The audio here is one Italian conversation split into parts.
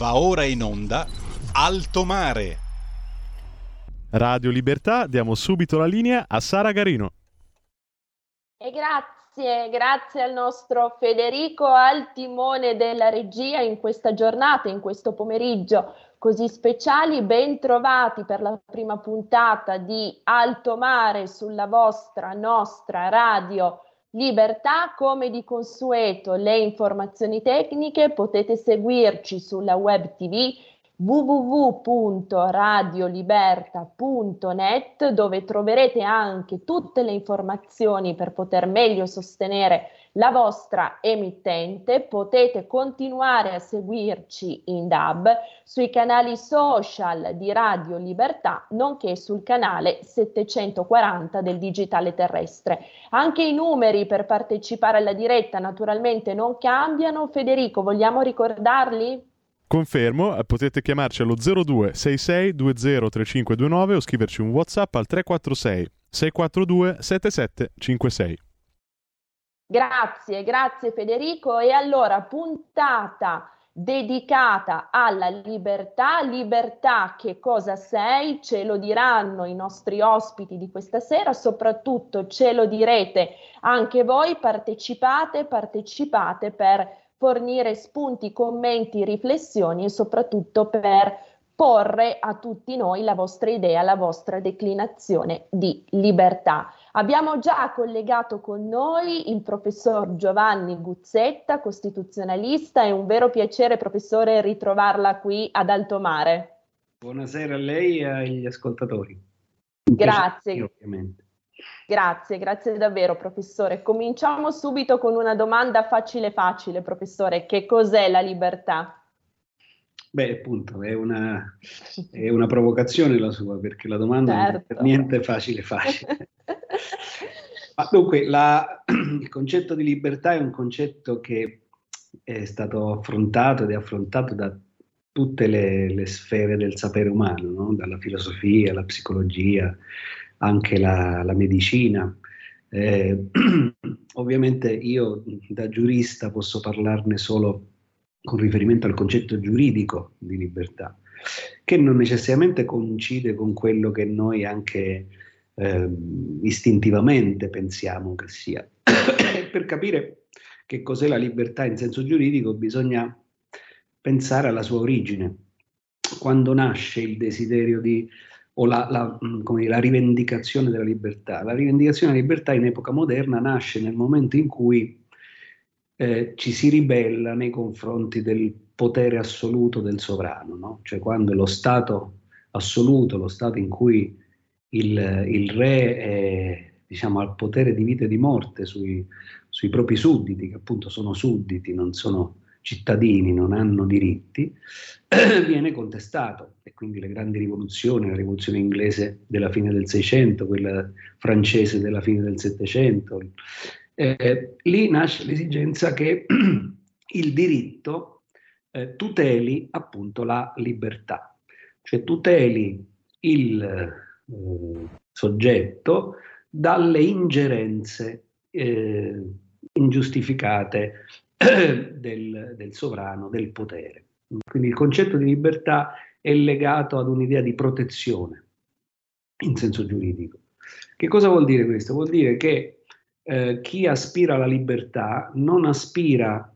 Va ora in onda Alto Mare. Radio Libertà, diamo subito la linea a Sara Garino. E grazie, grazie al nostro Federico al timone della regia in questa giornata, in questo pomeriggio così speciali. Ben trovati per la prima puntata di Alto Mare sulla vostra, nostra radio Libertà, come di consueto, le informazioni tecniche potete seguirci sulla web tv www.radioliberta.net dove troverete anche tutte le informazioni per poter meglio sostenere la vostra emittente. Potete continuare a seguirci in DAB sui canali social di Radio Libertà, nonché sul canale 740 del digitale terrestre. Anche i numeri per partecipare alla diretta naturalmente non cambiano. Federico, vogliamo ricordarli? Confermo, potete chiamarci allo 02 66 20 3529 o scriverci un WhatsApp al 346 642 7756. Grazie, grazie Federico. E allora, puntata dedicata alla libertà. Libertà, che cosa sei? Ce lo diranno i nostri ospiti di questa sera, soprattutto ce lo direte anche voi. Partecipate, partecipate per fornire spunti, commenti, riflessioni e soprattutto per porre a tutti noi la vostra idea, la vostra declinazione di libertà. Abbiamo già collegato con noi il professor Giovanni Guzzetta, costituzionalista, è un vero piacere professore ritrovarla qui ad Alto Mare. Buonasera a lei e agli ascoltatori. Grazie. Piacere, ovviamente. Grazie, grazie davvero professore. Cominciamo subito con una domanda facile facile, professore. Che cos'è la libertà? Beh, appunto, è una, è una provocazione la sua, perché la domanda certo. non è per certo. niente facile facile. Ma dunque, la, il concetto di libertà è un concetto che è stato affrontato ed è affrontato da tutte le, le sfere del sapere umano, no? dalla filosofia, la psicologia, anche la, la medicina. Eh, ovviamente io da giurista posso parlarne solo con riferimento al concetto giuridico di libertà, che non necessariamente coincide con quello che noi anche eh, istintivamente pensiamo che sia. per capire che cos'è la libertà in senso giuridico bisogna pensare alla sua origine. Quando nasce il desiderio di o la, la, mm, dire, la, rivendicazione della libertà. La rivendicazione della libertà in epoca moderna nasce nel momento in cui eh, ci si ribella nei confronti del potere assoluto del sovrano, no? cioè quando lo Stato assoluto, lo Stato in cui il, il re è, diciamo, ha il potere di vita e di morte sui, sui propri sudditi, che appunto sono sudditi, non sono cittadini, non hanno diritti, viene contestato. E quindi le grandi rivoluzioni, la rivoluzione inglese della fine del Seicento, quella francese della fine del Settecento, eh, lì nasce l'esigenza che il diritto eh, tuteli appunto la libertà, cioè tuteli il eh, soggetto dalle ingerenze eh, ingiustificate del, del sovrano, del potere. Quindi il concetto di libertà è legato ad un'idea di protezione in senso giuridico. Che cosa vuol dire questo? Vuol dire che eh, chi aspira alla libertà non aspira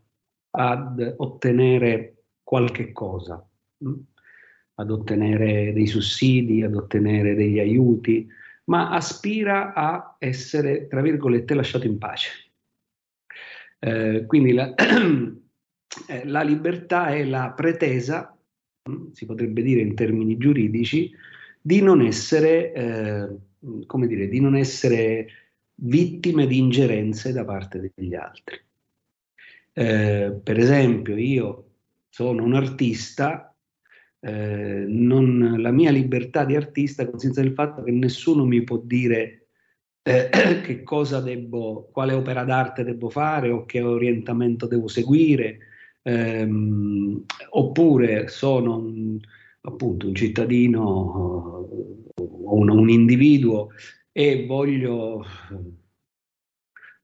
ad ottenere qualche cosa, mh? Ad ottenere dei sussidi, ad ottenere degli aiuti, ma aspira a essere, tra virgolette, lasciato in pace. Eh, quindi la, eh, la, libertà è la pretesa, mm, si potrebbe dire in termini giuridici, di non essere, eh, come dire, di non essere vittime di ingerenze da parte degli altri. Eh, per esempio, io sono un artista, eh, non, la mia libertà di artista consiste nel fatto che nessuno mi può dire eh, che cosa devo, quale opera d'arte devo fare o che orientamento devo seguire, ehm, oppure sono un, appunto un cittadino o un, un individuo e voglio,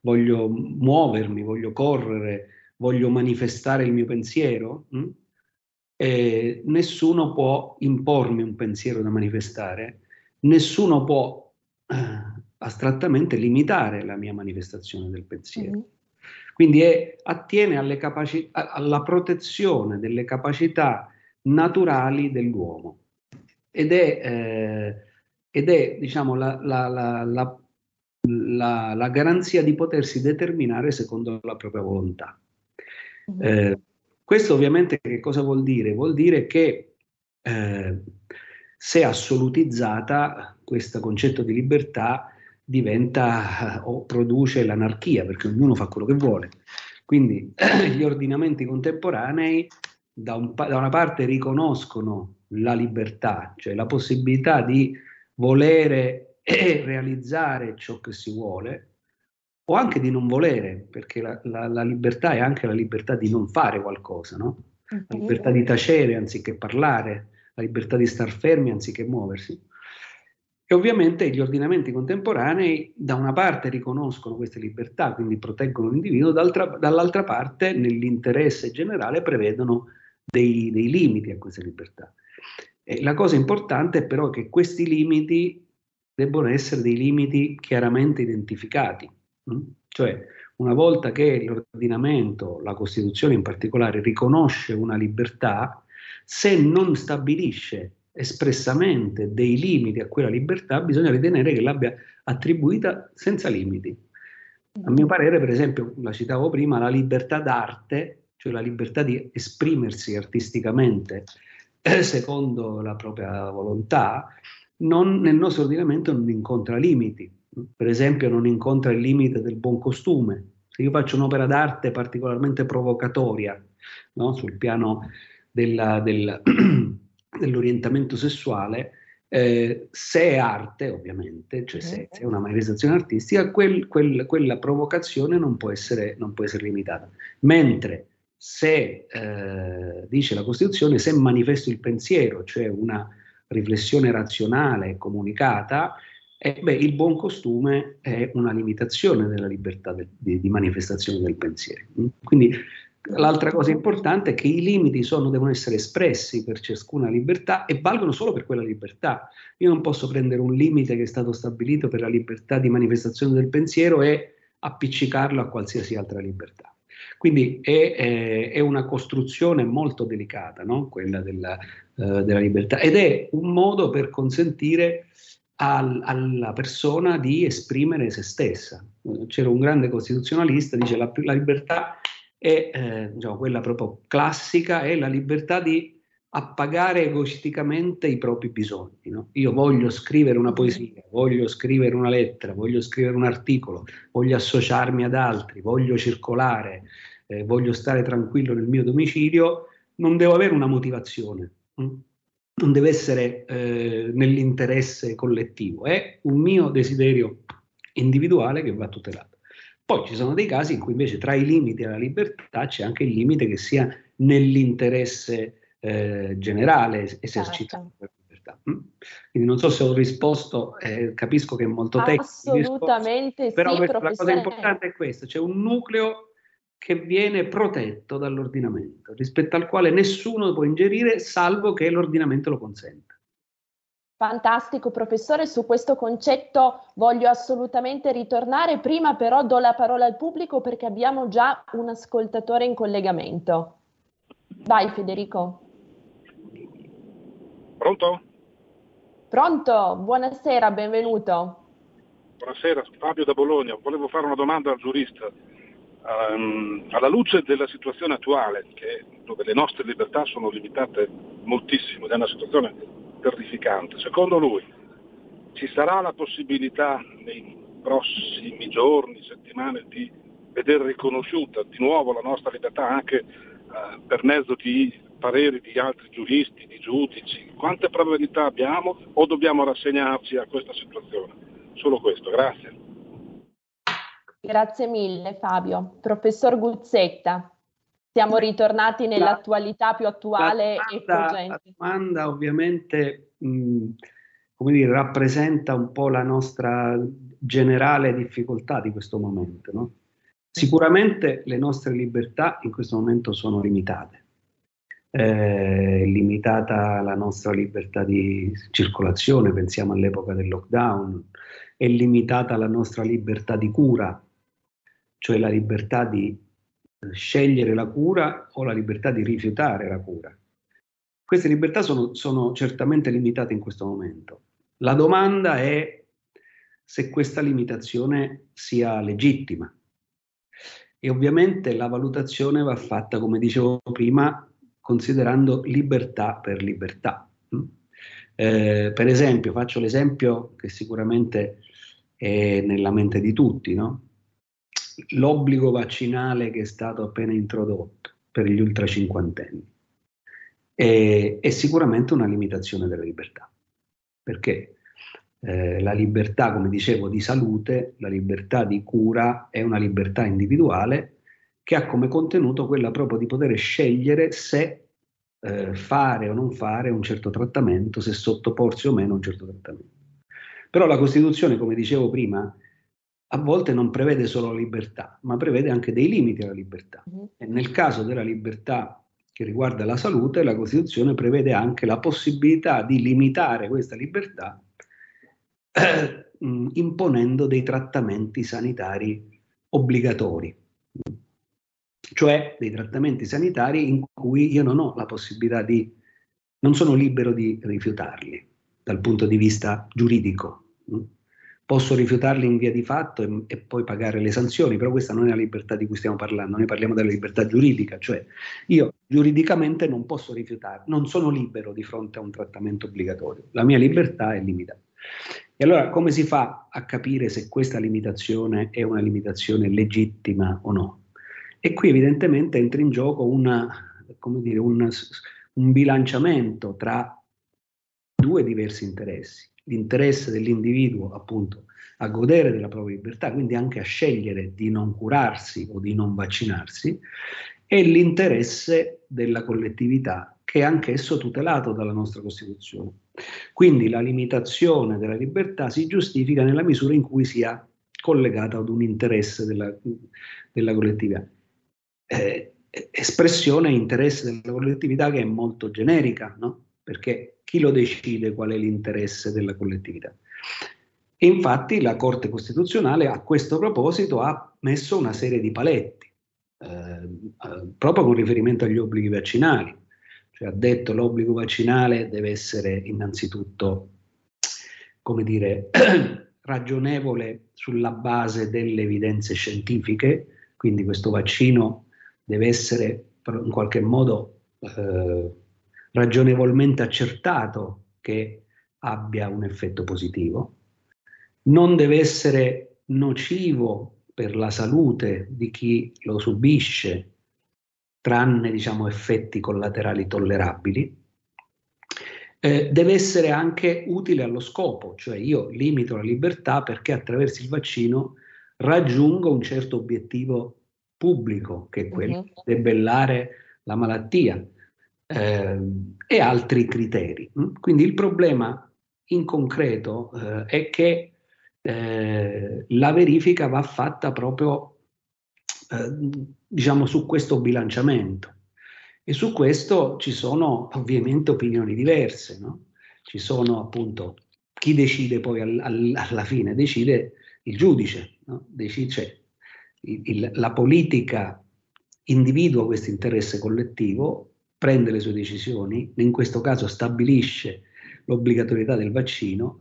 voglio muovermi, voglio correre, voglio manifestare il mio pensiero, mh? Eh, nessuno può impormi un pensiero da manifestare, nessuno può eh, astrattamente limitare la mia manifestazione del pensiero. Mm. Quindi è, attiene capaci- alla protezione delle capacità naturali dell'uomo ed è, eh, ed è diciamo, la, la, la, la, garanzia di potersi determinare secondo la propria volontà. Mm-hmm. Eh, questo ovviamente che cosa vuol dire? Vuol dire che eh, se assolutizzata questo concetto di libertà diventa o produce l'anarchia, perché ognuno fa quello che vuole. Quindi gli ordinamenti contemporanei da, un, da una parte riconoscono la libertà, cioè la possibilità di volere e realizzare ciò che si vuole, o anche di non volere, perché la, la, la, libertà è anche la libertà di non fare qualcosa, no? La libertà di tacere anziché parlare, la libertà di star fermi anziché muoversi. E ovviamente gli ordinamenti contemporanei da una parte riconoscono queste libertà, quindi proteggono l'individuo, dall'altra parte nell'interesse generale prevedono dei, dei limiti a queste libertà. E la cosa importante è però che questi limiti debbono essere dei limiti chiaramente identificati? Cioè, una volta che l'ordinamento, la Costituzione in particolare, riconosce una libertà, se non stabilisce espressamente dei limiti a quella libertà, bisogna ritenere che l'abbia attribuita senza limiti. A mio parere, per esempio, la citavo prima, la libertà d'arte, cioè la libertà di esprimersi artisticamente eh, secondo la propria volontà, non, nel nostro ordinamento non incontra limiti per esempio non incontra il limite del buon costume. Se io faccio un'opera d'arte particolarmente provocatoria no? sul piano della, del, dell'orientamento sessuale, eh, se è arte, ovviamente, cioè se, se è una manifestazione artistica, quel, quel, quella provocazione non può, essere, non può essere limitata. Mentre se, eh, dice la Costituzione, se manifesto il pensiero, cioè una riflessione razionale comunicata, eh, beh, il buon costume è una limitazione della libertà de, di, di, manifestazione del pensiero. Quindi l'altra cosa importante è che i limiti sono, devono essere espressi per ciascuna libertà e valgono solo per quella libertà. Io non posso prendere un limite che è stato stabilito per la libertà di manifestazione del pensiero e appiccicarlo a qualsiasi altra libertà. Quindi è, è, è una costruzione molto delicata, no? quella della, uh, della libertà, ed è un modo per consentire al, alla persona di esprimere se stessa. C'era un grande costituzionalista, dice la, la libertà è eh, diciamo, quella proprio classica, è la libertà di appagare egoisticamente i propri bisogni. No? Io voglio scrivere una poesia, voglio scrivere una lettera, voglio scrivere un articolo, voglio associarmi ad altri, voglio circolare, eh, voglio stare tranquillo nel mio domicilio, non devo avere una motivazione. Hm? Non deve essere eh, nell'interesse collettivo, è un mio desiderio individuale che va tutelato. Poi ci sono dei casi in cui invece tra i limiti alla libertà c'è anche il limite che sia nell'interesse eh, generale esercitato certo. Mm? Quindi non so se ho risposto, eh, capisco che è molto tecnico. Assolutamente però sì, la cosa importante è questa, c'è un nucleo che viene protetto dall'ordinamento, rispetto al quale nessuno può ingerire salvo che l'ordinamento lo consenta. Fantastico professore, su questo concetto voglio assolutamente ritornare, prima però do la parola al pubblico perché abbiamo già un ascoltatore in collegamento. Vai Federico. Pronto? Pronto, buonasera, benvenuto. Buonasera, Fabio da Bologna. Volevo fare una domanda al giurista um, alla luce della situazione attuale, che, dove le nostre libertà sono limitate moltissimo, ed è una situazione terrificante, secondo lui ci sarà la possibilità nei prossimi giorni, settimane di vedere riconosciuta di nuovo la nostra libertà anche eh, per mezzo di pareri di altri giuristi, di giudici? Quante probabilità abbiamo o dobbiamo rassegnarci a questa situazione? Solo questo, grazie. Grazie mille Fabio. Professor Guzzetta, siamo ritornati nell'attualità più attuale la e cogente. La domanda ovviamente mh, come dire, rappresenta un po' la nostra generale difficoltà di questo momento. No? Sicuramente le nostre libertà in questo momento sono limitate. È limitata la nostra libertà di circolazione, pensiamo all'epoca del lockdown, è limitata la nostra libertà di cura, cioè la libertà di eh, scegliere la cura o la libertà di rifiutare la cura. Queste libertà sono, sono certamente limitate in questo momento. La domanda è se questa limitazione sia legittima. E ovviamente la valutazione va fatta, come dicevo prima, considerando libertà per libertà. Mm? Eh, per esempio, faccio l'esempio che sicuramente è nella mente di tutti, no? L'obbligo vaccinale che è stato appena introdotto per gli ultra cinquantenni è, è sicuramente una limitazione della libertà, perché eh, la libertà, come dicevo, di salute, la libertà di cura è una libertà individuale che ha come contenuto quella proprio di poter scegliere se eh, fare o non fare un certo trattamento, se sottoporsi o meno a un certo trattamento. Però la Costituzione, come dicevo prima, a volte non prevede solo la libertà, ma prevede anche dei limiti alla libertà. Mm-hmm. E nel caso della libertà che riguarda la salute, la Costituzione prevede anche la possibilità di limitare questa libertà eh, imponendo dei trattamenti sanitari obbligatori, cioè dei trattamenti sanitari in cui io non ho la possibilità di, non sono libero di rifiutarli dal punto di vista giuridico. Posso rifiutarli in via di fatto e, e, poi pagare le sanzioni, però questa non è la libertà di cui stiamo parlando, noi parliamo della libertà giuridica, cioè io giuridicamente non posso rifiutare, non sono libero di fronte a un trattamento obbligatorio, la mia libertà è limitata. E allora come si fa a capire se questa limitazione è una limitazione legittima o no? E qui evidentemente entra in gioco una, dire, un, un bilanciamento tra due diversi interessi l'interesse dell'individuo appunto a godere della propria libertà, quindi anche a scegliere di non curarsi o di non vaccinarsi, e l'interesse della collettività che è anch'esso tutelato dalla nostra Costituzione. Quindi la limitazione della libertà si giustifica nella misura in cui sia collegata ad un interesse della, della collettività. Eh, espressione interesse della collettività che è molto generica, no? Perché chi lo decide qual è l'interesse della collettività? E infatti la Corte Costituzionale a questo proposito ha messo una serie di paletti, eh, eh, proprio con riferimento agli obblighi vaccinali. Cioè ha detto l'obbligo vaccinale deve essere innanzitutto, come dire, ragionevole sulla base delle evidenze scientifiche, quindi questo vaccino deve essere in qualche modo eh, ragionevolmente accertato che abbia un effetto positivo, non deve essere nocivo per la salute di chi lo subisce, tranne diciamo, effetti collaterali tollerabili, eh, deve essere anche utile allo scopo, cioè io limito la libertà perché attraverso il vaccino raggiungo un certo obiettivo pubblico, che è quello uh-huh. di debellare la malattia eh, e altri criteri. Mm? Quindi il problema in concreto eh, è che eh, la verifica va fatta proprio eh, diciamo su questo bilanciamento e su questo ci sono ovviamente opinioni diverse, no? ci sono appunto chi decide poi al, al, alla fine, decide il giudice, no? decide, cioè, il, il, la politica individua questo interesse collettivo prende le sue decisioni, in questo caso stabilisce l'obbligatorietà del vaccino,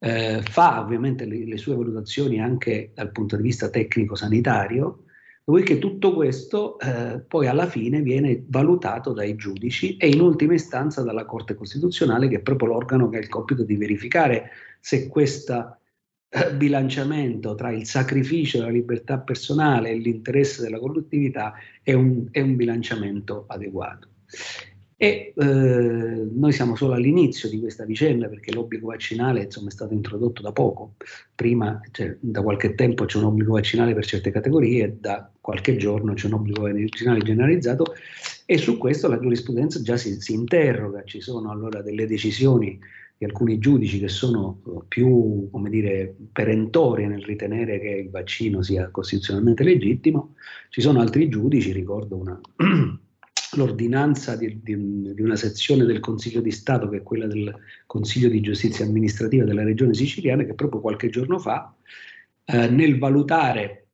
eh, fa ovviamente le, le, sue valutazioni anche dal punto di vista tecnico-sanitario, dopodiché tutto questo eh, poi alla fine viene valutato dai giudici e in ultima istanza dalla Corte Costituzionale, che è proprio l'organo che ha il compito di verificare se questa eh, bilanciamento tra il sacrificio della libertà personale e l'interesse della collettività è un, è un bilanciamento adeguato. E eh, noi siamo solo all'inizio di questa vicenda perché l'obbligo vaccinale insomma, è stato introdotto da poco. Prima, cioè, da qualche tempo c'è un obbligo vaccinale per certe categorie, da qualche giorno c'è un obbligo vaccinale generalizzato e su questo la giurisprudenza già si, si interroga. Ci sono allora delle decisioni di alcuni giudici che sono eh, più, come dire, perentorie nel ritenere che il vaccino sia costituzionalmente legittimo. Ci sono altri giudici, ricordo una l'ordinanza di, di, di, una sezione del Consiglio di Stato, che è quella del Consiglio di Giustizia Amministrativa della Regione Siciliana, che proprio qualche giorno fa, eh, nel valutare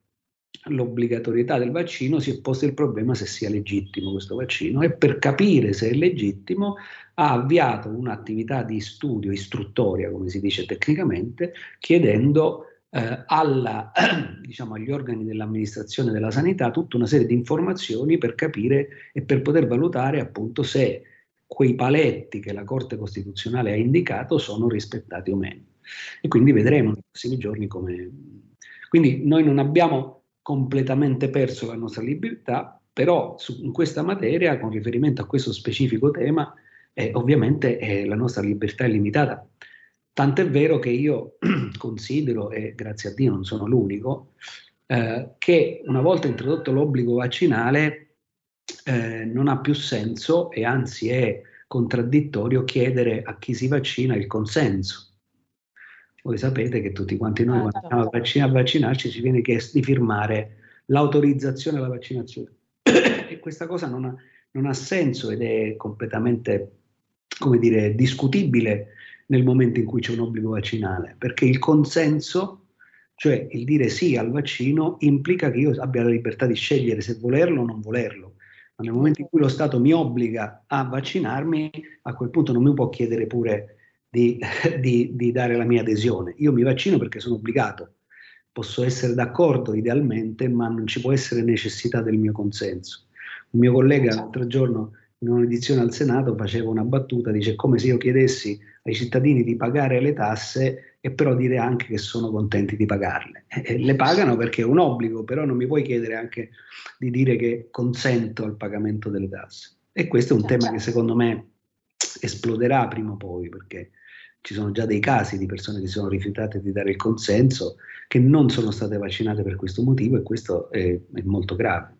l'obbligatorietà del vaccino, si è posto il problema se sia legittimo questo vaccino. E per capire se è legittimo ha avviato un'attività di studio istruttoria, come si dice tecnicamente, chiedendo eh, alla, diciamo, agli organi dell'amministrazione della sanità tutta una serie di informazioni per capire e per poter valutare appunto se quei paletti che la Corte Costituzionale ha indicato sono rispettati o meno. E quindi vedremo nei prossimi giorni come... Quindi noi non abbiamo completamente perso la nostra libertà, però su, in questa materia, con riferimento a questo specifico tema, eh, ovviamente eh, la nostra libertà è limitata Tant'è vero che io considero, e grazie a Dio non sono l'unico, eh, che una volta introdotto l'obbligo vaccinale eh, non ha più senso e anzi è contraddittorio chiedere a chi si vaccina il consenso. Voi sapete che tutti quanti noi quando andiamo a, vaccina, a vaccinarci ci viene chiesto di firmare l'autorizzazione alla vaccinazione. e questa cosa non ha, non ha senso ed è completamente, come dire, discutibile nel momento in cui c'è un obbligo vaccinale, perché il consenso, cioè il dire sì al vaccino, implica che io abbia la libertà di scegliere se volerlo o non volerlo. Ma nel momento in cui lo Stato mi obbliga a vaccinarmi, a quel punto non mi può chiedere pure di, di, di dare la mia adesione. Io mi vaccino perché sono obbligato. Posso essere d'accordo idealmente, ma non ci può essere necessità del mio consenso. Un mio collega l'altro giorno in un'edizione al Senato faceva una battuta, dice come se io chiedessi ai cittadini di pagare le tasse e però dire anche che sono contenti di pagarle. E le pagano perché è un obbligo, però non mi puoi chiedere anche di dire che consento al pagamento delle tasse. E questo è un tema che secondo me esploderà prima o poi, perché ci sono già dei casi di persone che si sono rifiutate di dare il consenso, che non sono state vaccinate per questo motivo e questo è, è molto grave.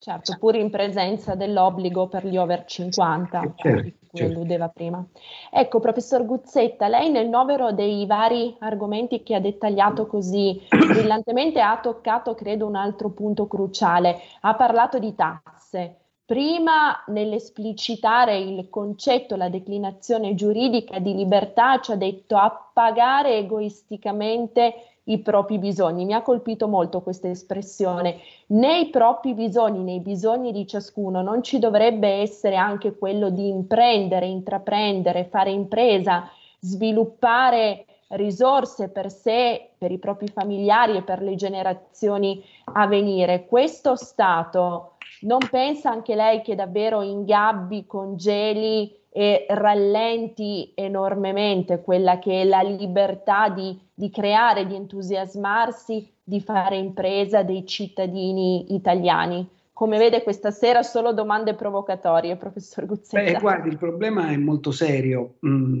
Certo, pur in presenza dell'obbligo per gli over 50, certo, di cui certo. alludeva prima. Ecco, professor Guzzetta, lei nel novero dei vari argomenti che ha dettagliato così brillantemente ha toccato, credo, un altro punto cruciale. Ha parlato di tasse. Prima, nell'esplicitare il concetto, la declinazione giuridica di libertà, ci ha detto a pagare egoisticamente i propri bisogni. Mi ha colpito molto questa espressione. Nei propri bisogni, nei bisogni di ciascuno, non ci dovrebbe essere anche quello di imprendere, intraprendere, fare impresa, sviluppare risorse per sé, per i propri familiari e per le generazioni a venire. Questo Stato non pensa anche lei che davvero ingabbi, congeli e rallenti enormemente quella che è la libertà di, di creare, di entusiasmarsi, di fare impresa dei cittadini italiani. Come vede questa sera solo domande provocatorie, professor Guzzetta. Beh, guardi, il problema è molto serio, mm,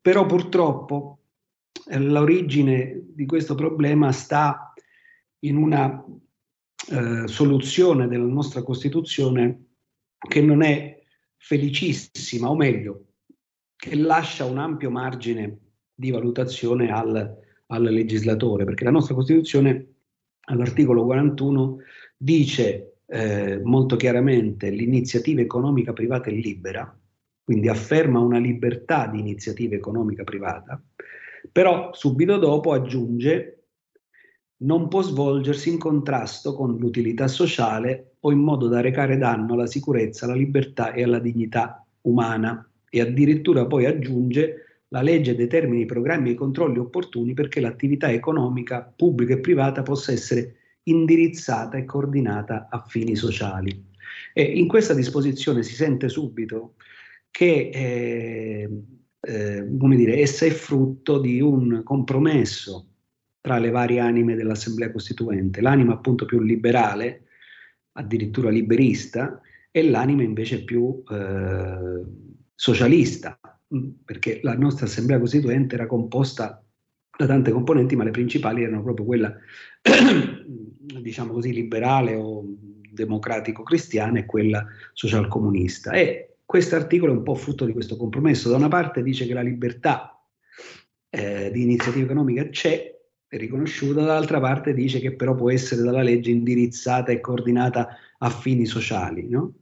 però purtroppo eh, l'origine di questo problema sta in una eh, soluzione della nostra Costituzione che non è felicissima, o meglio, che lascia un ampio margine di valutazione al, al legislatore, perché la nostra Costituzione all'articolo 41 dice eh, molto chiaramente l'iniziativa economica privata è libera, quindi afferma una libertà di iniziativa economica privata, però subito dopo aggiunge non può svolgersi in contrasto con l'utilità sociale o in modo da recare danno alla sicurezza, alla libertà e alla dignità umana e addirittura poi aggiunge la legge determini i programmi e i controlli opportuni perché l'attività economica pubblica e privata possa essere indirizzata e coordinata a fini sociali. E in questa disposizione si sente subito che eh, eh, dire, essa è frutto di un compromesso tra le varie anime dell'Assemblea Costituente, l'anima appunto più liberale, addirittura liberista, e l'anima invece più eh, socialista, mm, perché la nostra Assemblea Costituente era composta da tante componenti, ma le principali erano proprio quella, diciamo così, liberale o democratico-cristiana e quella social-comunista. E questo articolo è un po' frutto di questo compromesso. Da una parte dice che la libertà eh, di iniziativa economica c'è, riconosciuta, dall'altra parte dice che però può essere dalla legge indirizzata e coordinata a fini sociali. No?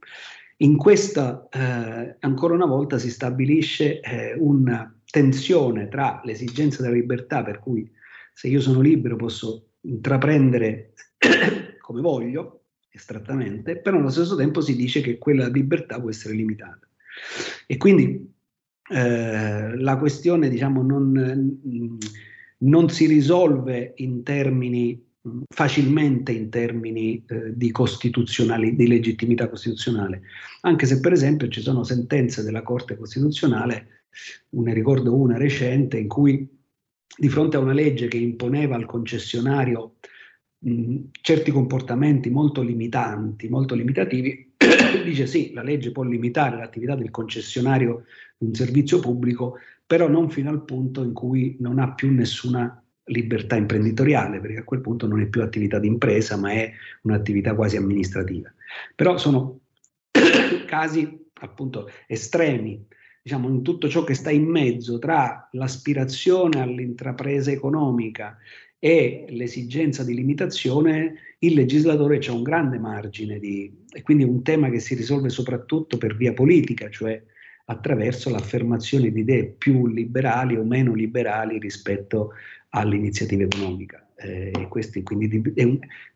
In questa, eh, ancora una volta, si stabilisce eh, una tensione tra l'esigenza della libertà, per cui se io sono libero posso intraprendere come voglio, estrattamente, però allo stesso tempo si dice che quella libertà può essere limitata. E quindi eh, la questione, diciamo, non, non, si risolve in termini facilmente in termini eh, di di legittimità costituzionale, anche se per esempio ci sono sentenze della Corte Costituzionale, ne ricordo una recente, in cui di fronte a una legge che imponeva al concessionario mh, certi comportamenti molto limitanti, molto limitativi, dice sì, la legge può limitare l'attività del concessionario di un servizio pubblico, però non fino al punto in cui non ha più nessuna libertà imprenditoriale, perché a quel punto non è più attività di impresa, ma è un'attività quasi amministrativa. Però sono casi appunto estremi, diciamo, in tutto ciò che sta in mezzo tra l'aspirazione all'intrapresa economica e l'esigenza di limitazione, il legislatore c'è un grande margine di, e quindi è un tema che si risolve soprattutto per via politica, cioè attraverso l'affermazione di idee più liberali o meno liberali rispetto all'iniziativa economica. Eh, questo quindi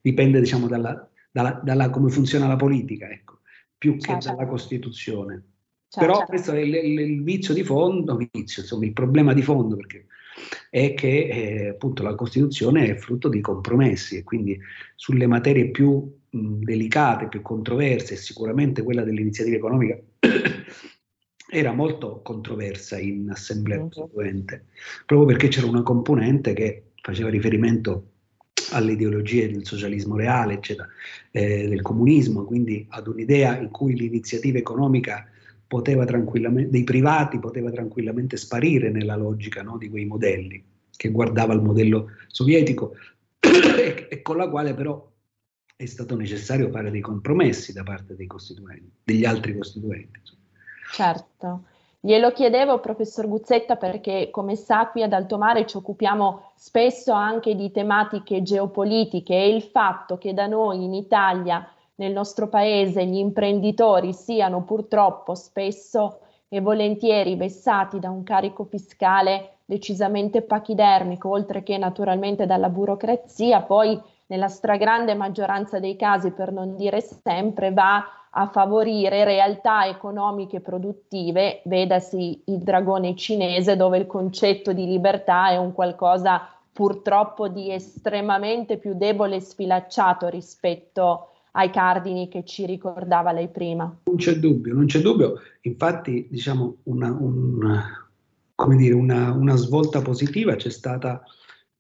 dipende diciamo, dalla, dalla, dalla, come funziona la politica, ecco, più che certo. dalla Costituzione. Certo. Però questo è il, il, il, vizio di fondo, vizio, insomma, il problema di fondo, perché è che eh, appunto la Costituzione è frutto di compromessi e quindi sulle materie più mh, delicate, più controverse, sicuramente quella dell'iniziativa economica era molto controversa in assemblea mm-hmm. costituente, proprio perché c'era una componente che faceva riferimento alle ideologie del socialismo reale, eccetera, eh, del comunismo, quindi ad un'idea in cui l'iniziativa economica poteva tranquillamente, dei privati poteva tranquillamente sparire nella logica no, di quei modelli, che guardava il modello sovietico e, e con la quale però è stato necessario fare dei compromessi da parte dei costituenti, degli altri costituenti. Insomma. Certo. Glielo chiedevo, professor Guzzetta, perché come sa qui ad Alto Mare ci occupiamo spesso anche di tematiche geopolitiche e il fatto che da noi in Italia, nel nostro paese, gli imprenditori siano purtroppo spesso e volentieri vessati da un carico fiscale decisamente pachidermico, oltre che naturalmente dalla burocrazia, poi nella stragrande maggioranza dei casi, per non dire sempre, va a favorire realtà economiche produttive, vedasi il dragone cinese, dove il concetto di libertà è un qualcosa purtroppo di estremamente più debole e sfilacciato rispetto ai cardini che ci ricordava lei prima. Non c'è dubbio, non c'è dubbio. Infatti, diciamo, una, una, dire, una, una svolta positiva c'è stata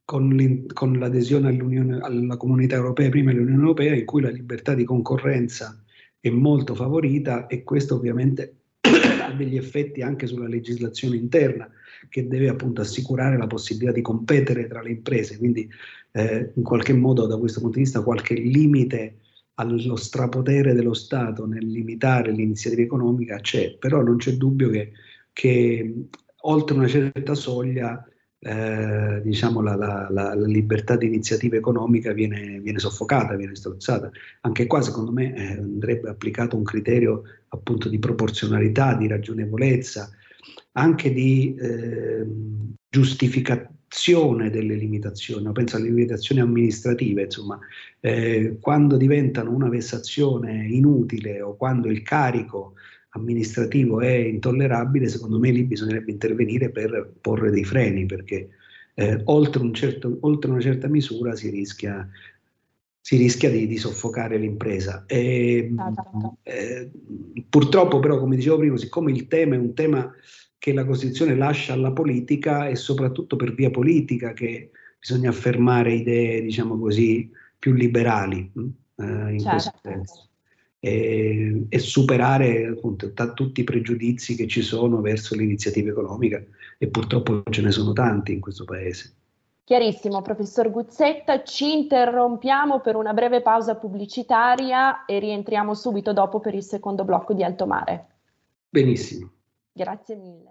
con, con l'adesione alla comunità europea, prima all'Unione Europea, in cui la libertà di concorrenza è molto favorita e questo ovviamente ha degli effetti anche sulla legislazione interna che deve appunto assicurare la possibilità di competere tra le imprese, quindi eh, in qualche modo da questo punto di vista qualche limite allo strapotere dello Stato nel limitare l'iniziativa economica c'è, però non c'è dubbio che, che oltre una certa soglia eh, diciamo la, la, la, libertà di iniziativa economica viene, viene, soffocata, viene strozzata. Anche qua secondo me eh, andrebbe applicato un criterio appunto di proporzionalità, di ragionevolezza, anche di eh, giustificazione delle limitazioni. Penso alle limitazioni amministrative, insomma, eh, quando diventano una vessazione inutile o quando il carico amministrativo è intollerabile, secondo me lì bisognerebbe intervenire per porre dei freni, perché eh, oltre, un certo, oltre, una certa misura si rischia, si rischia di, di, soffocare l'impresa. E, esatto. eh, purtroppo però, come dicevo prima, siccome il tema è un tema che la Costituzione lascia alla politica e soprattutto per via politica che bisogna affermare idee, diciamo così, più liberali eh, in certo. questo senso. E, e, superare appunto t- tutti i pregiudizi che ci sono verso l'iniziativa economica e purtroppo ce ne sono tanti in questo paese. Chiarissimo, professor Guzzetta, ci interrompiamo per una breve pausa pubblicitaria e rientriamo subito dopo per il secondo blocco di Alto Mare. Benissimo. Grazie mille.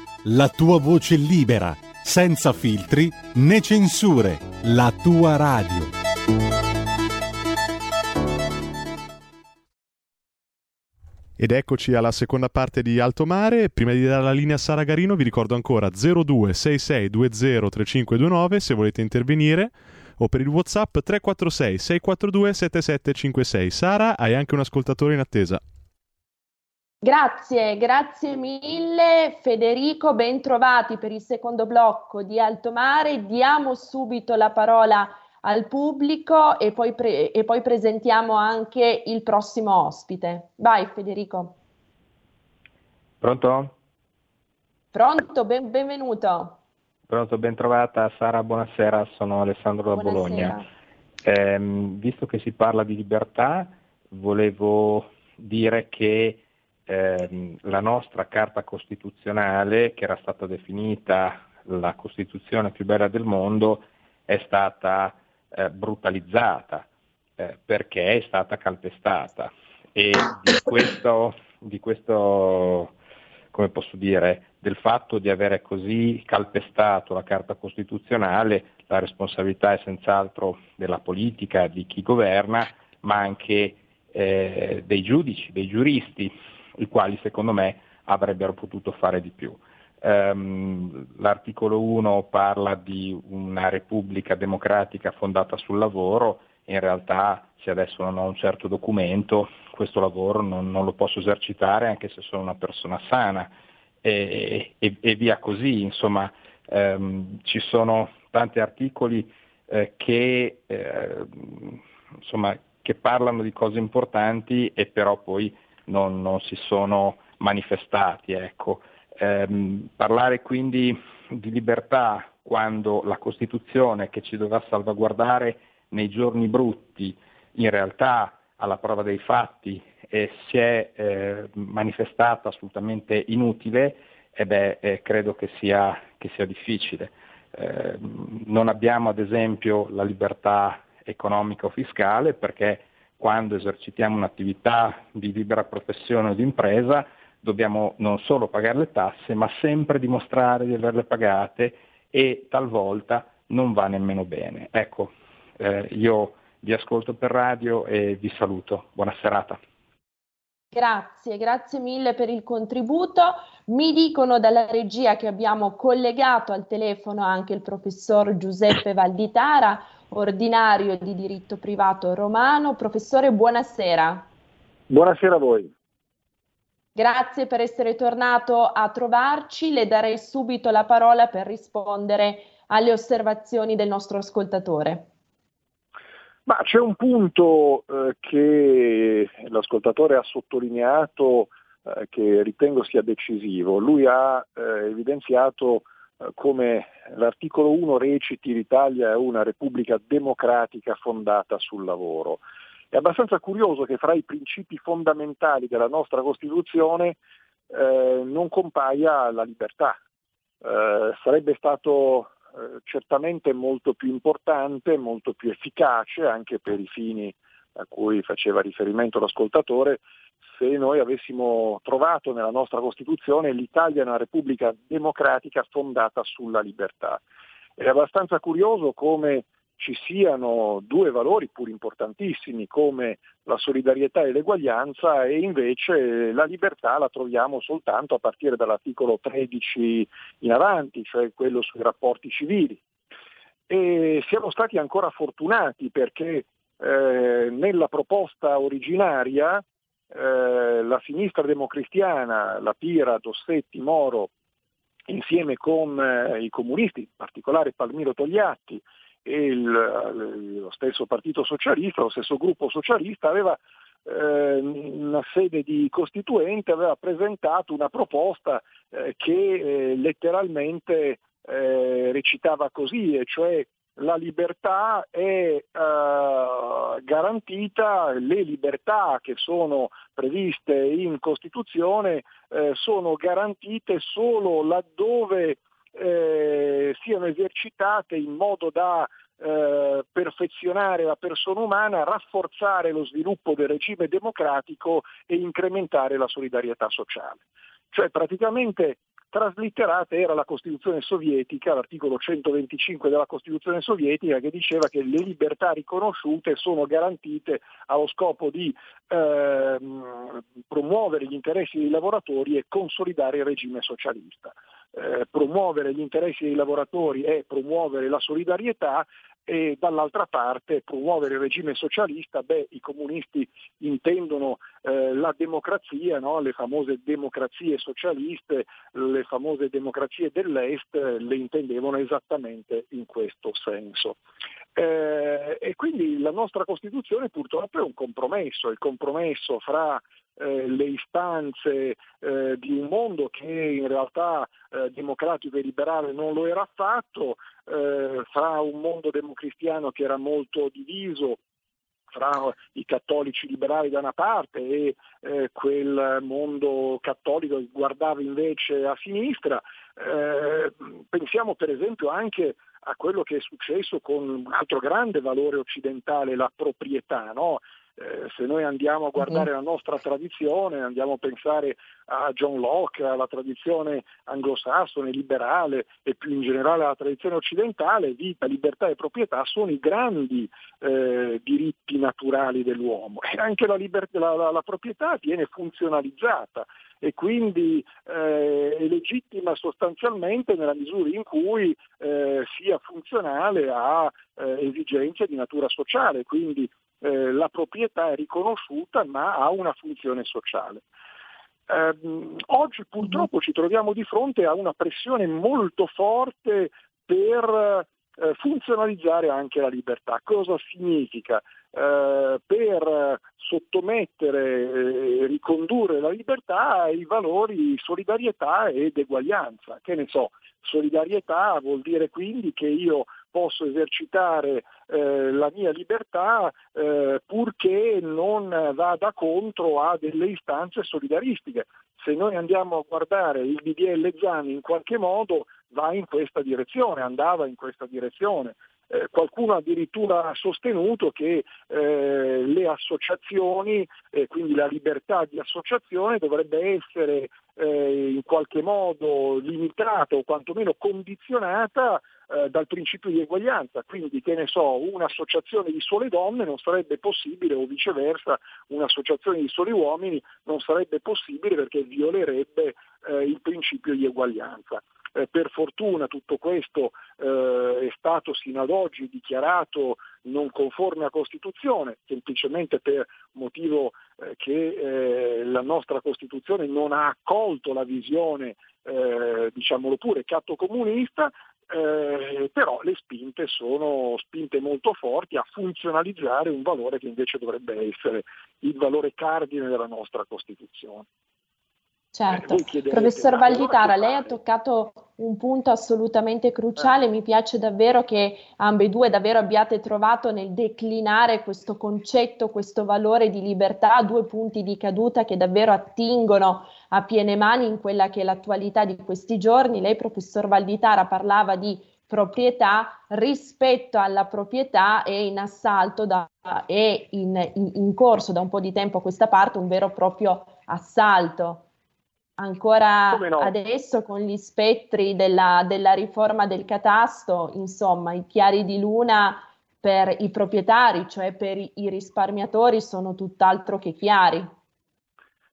la tua voce libera, senza filtri né censure, la tua radio. Ed eccoci alla seconda parte di Alto Mare. Prima di dare la linea a Sara Garino vi ricordo ancora 0266203529 se volete intervenire o per il WhatsApp 346 642 7756. Sara, hai anche un ascoltatore in attesa. Grazie, grazie mille Federico, ben trovati per il secondo blocco di Alto Mare. Diamo subito la parola al pubblico e poi, pre- e poi presentiamo anche il prossimo ospite. Vai Federico. Pronto? Pronto, ben- benvenuto. Pronto, ben trovata Sara, buonasera, sono Alessandro da buonasera. Bologna. Eh, visto che si parla di libertà, volevo dire che ehm, la nostra Carta Costituzionale, che era stata definita la Costituzione più bella del mondo, è stata eh, brutalizzata eh, perché è stata calpestata. E di questo, di questo, come posso dire, del fatto di avere così calpestato la Carta Costituzionale, la responsabilità è senz'altro della politica, di chi governa, ma anche eh, dei giudici, dei giuristi, i quali secondo me avrebbero potuto fare di più. Um, l'articolo 1 parla di una repubblica democratica fondata sul lavoro, in realtà se adesso non ho un certo documento, questo lavoro non, non lo posso esercitare anche se sono una persona sana e, e, e via così, insomma um, ci sono tanti articoli eh, che, eh, insomma, che parlano di cose importanti e però poi non, non si sono manifestati. Ecco. Eh, parlare quindi di libertà quando la Costituzione che ci dovrà salvaguardare nei giorni brutti in realtà alla prova dei fatti eh, si è eh, manifestata assolutamente inutile, e beh, eh, credo che sia, che sia difficile. Eh, non abbiamo ad esempio la libertà economica o fiscale perché quando esercitiamo un'attività di libera professione o di impresa dobbiamo non solo pagare le tasse, ma sempre dimostrare di averle pagate e talvolta non va nemmeno bene. Ecco, eh, io vi ascolto per radio e vi saluto. Buona serata. Grazie, grazie mille per il contributo. Mi dicono dalla regia che abbiamo collegato al telefono anche il professor Giuseppe Valditara ordinario di diritto privato romano. Professore, buonasera. Buonasera a voi. Grazie per essere tornato a trovarci. Le darei subito la parola per rispondere alle osservazioni del nostro ascoltatore. Ma c'è un punto eh, che l'ascoltatore ha sottolineato eh, che ritengo sia decisivo. Lui ha eh, evidenziato eh, come l'articolo 1 reciti l'Italia è una repubblica democratica fondata sul lavoro. È abbastanza curioso che fra i principi fondamentali della nostra Costituzione eh, non compaia la libertà. Eh, sarebbe stato eh, certamente molto più importante, molto più efficace anche per i fini a cui faceva riferimento l'ascoltatore, se noi avessimo trovato nella nostra Costituzione l'Italia è una Repubblica democratica fondata sulla libertà. È abbastanza curioso come ci siano due valori pur importantissimi come la solidarietà e l'eguaglianza e invece la libertà la troviamo soltanto a partire dall'articolo 13 in avanti, cioè quello sui rapporti civili. E siamo stati ancora fortunati perché eh, nella proposta originaria eh, la sinistra democristiana, la Pira, Dossetti, Moro, insieme con eh, i comunisti, in particolare Palmiro Togliatti, e il, lo stesso Partito Socialista, lo stesso gruppo socialista aveva eh, una sede di costituente aveva presentato una proposta eh, che eh, letteralmente eh, recitava così, e cioè la libertà è uh, garantita, le libertà che sono previste in Costituzione eh, sono garantite solo laddove eh, siano esercitate in modo da eh, perfezionare la persona umana, rafforzare lo sviluppo del regime democratico e incrementare la solidarietà sociale. Cioè praticamente traslitterata era la Costituzione sovietica, l'articolo 125 della Costituzione sovietica che diceva che le libertà riconosciute sono garantite allo scopo di eh, promuovere gli interessi dei lavoratori e consolidare il regime socialista. Eh, promuovere gli interessi dei lavoratori e promuovere la solidarietà e dall'altra parte promuovere il regime socialista, beh, i comunisti intendono eh, la democrazia, no? le famose democrazie socialiste, le famose democrazie dell'Est le intendevano esattamente in questo senso. Eh, e quindi la nostra Costituzione purtroppo è un compromesso, il compromesso fra eh, le istanze eh, di un mondo che in realtà eh, democratico e liberale non lo era affatto, eh, fra un mondo democristiano che era molto diviso fra i cattolici liberali da una parte e eh, quel mondo cattolico che guardava invece a sinistra. Eh, pensiamo per esempio anche a quello che è successo con un altro grande valore occidentale, la proprietà. No? Eh, se noi andiamo a guardare la nostra tradizione, andiamo a pensare a John Locke, alla tradizione anglosassone, liberale e più in generale alla tradizione occidentale, vita, libertà e proprietà sono i grandi eh, diritti naturali dell'uomo. E anche la, liber- la, la, la proprietà viene funzionalizzata e quindi eh, è legittima sostanzialmente nella misura in cui eh, sia funzionale a eh, esigenze di natura sociale, quindi eh, la proprietà è riconosciuta ma ha una funzione sociale. Eh, oggi purtroppo ci troviamo di fronte a una pressione molto forte per eh, funzionalizzare anche la libertà. Cosa significa? Eh, per sottomettere e ricondurre la libertà ai valori solidarietà ed eguaglianza. Che ne so, solidarietà vuol dire quindi che io posso esercitare eh, la mia libertà eh, purché non vada contro a delle istanze solidaristiche. Se noi andiamo a guardare il DDL Zani in qualche modo va in questa direzione, andava in questa direzione. Eh, qualcuno addirittura ha sostenuto che eh, le associazioni, eh, quindi la libertà di associazione dovrebbe essere eh, in qualche modo limitata o quantomeno condizionata eh, dal principio di eguaglianza, quindi che ne so, un'associazione di sole donne non sarebbe possibile o viceversa un'associazione di soli uomini non sarebbe possibile perché violerebbe eh, il principio di eguaglianza. Eh, per fortuna tutto questo eh, è stato sino ad oggi dichiarato non conforme a Costituzione, semplicemente per motivo eh, che eh, la nostra Costituzione non ha accolto la visione, eh, diciamolo pure, cattocomunista, eh, però le spinte sono spinte molto forti a funzionalizzare un valore che invece dovrebbe essere il valore cardine della nostra Costituzione. Certo, professor Valditara, lei ha toccato un punto assolutamente cruciale, mi piace davvero che ambedue davvero abbiate trovato nel declinare questo concetto, questo valore di libertà, due punti di caduta che davvero attingono a piene mani in quella che è l'attualità di questi giorni. Lei, professor Valditara, parlava di proprietà rispetto alla proprietà è in assalto da, è in, in, in, corso da un po' di tempo a questa parte un vero e proprio assalto. Ancora no? adesso con gli spettri della, della riforma del catasto, insomma, i chiari di luna per i proprietari, cioè per i risparmiatori, sono tutt'altro che chiari.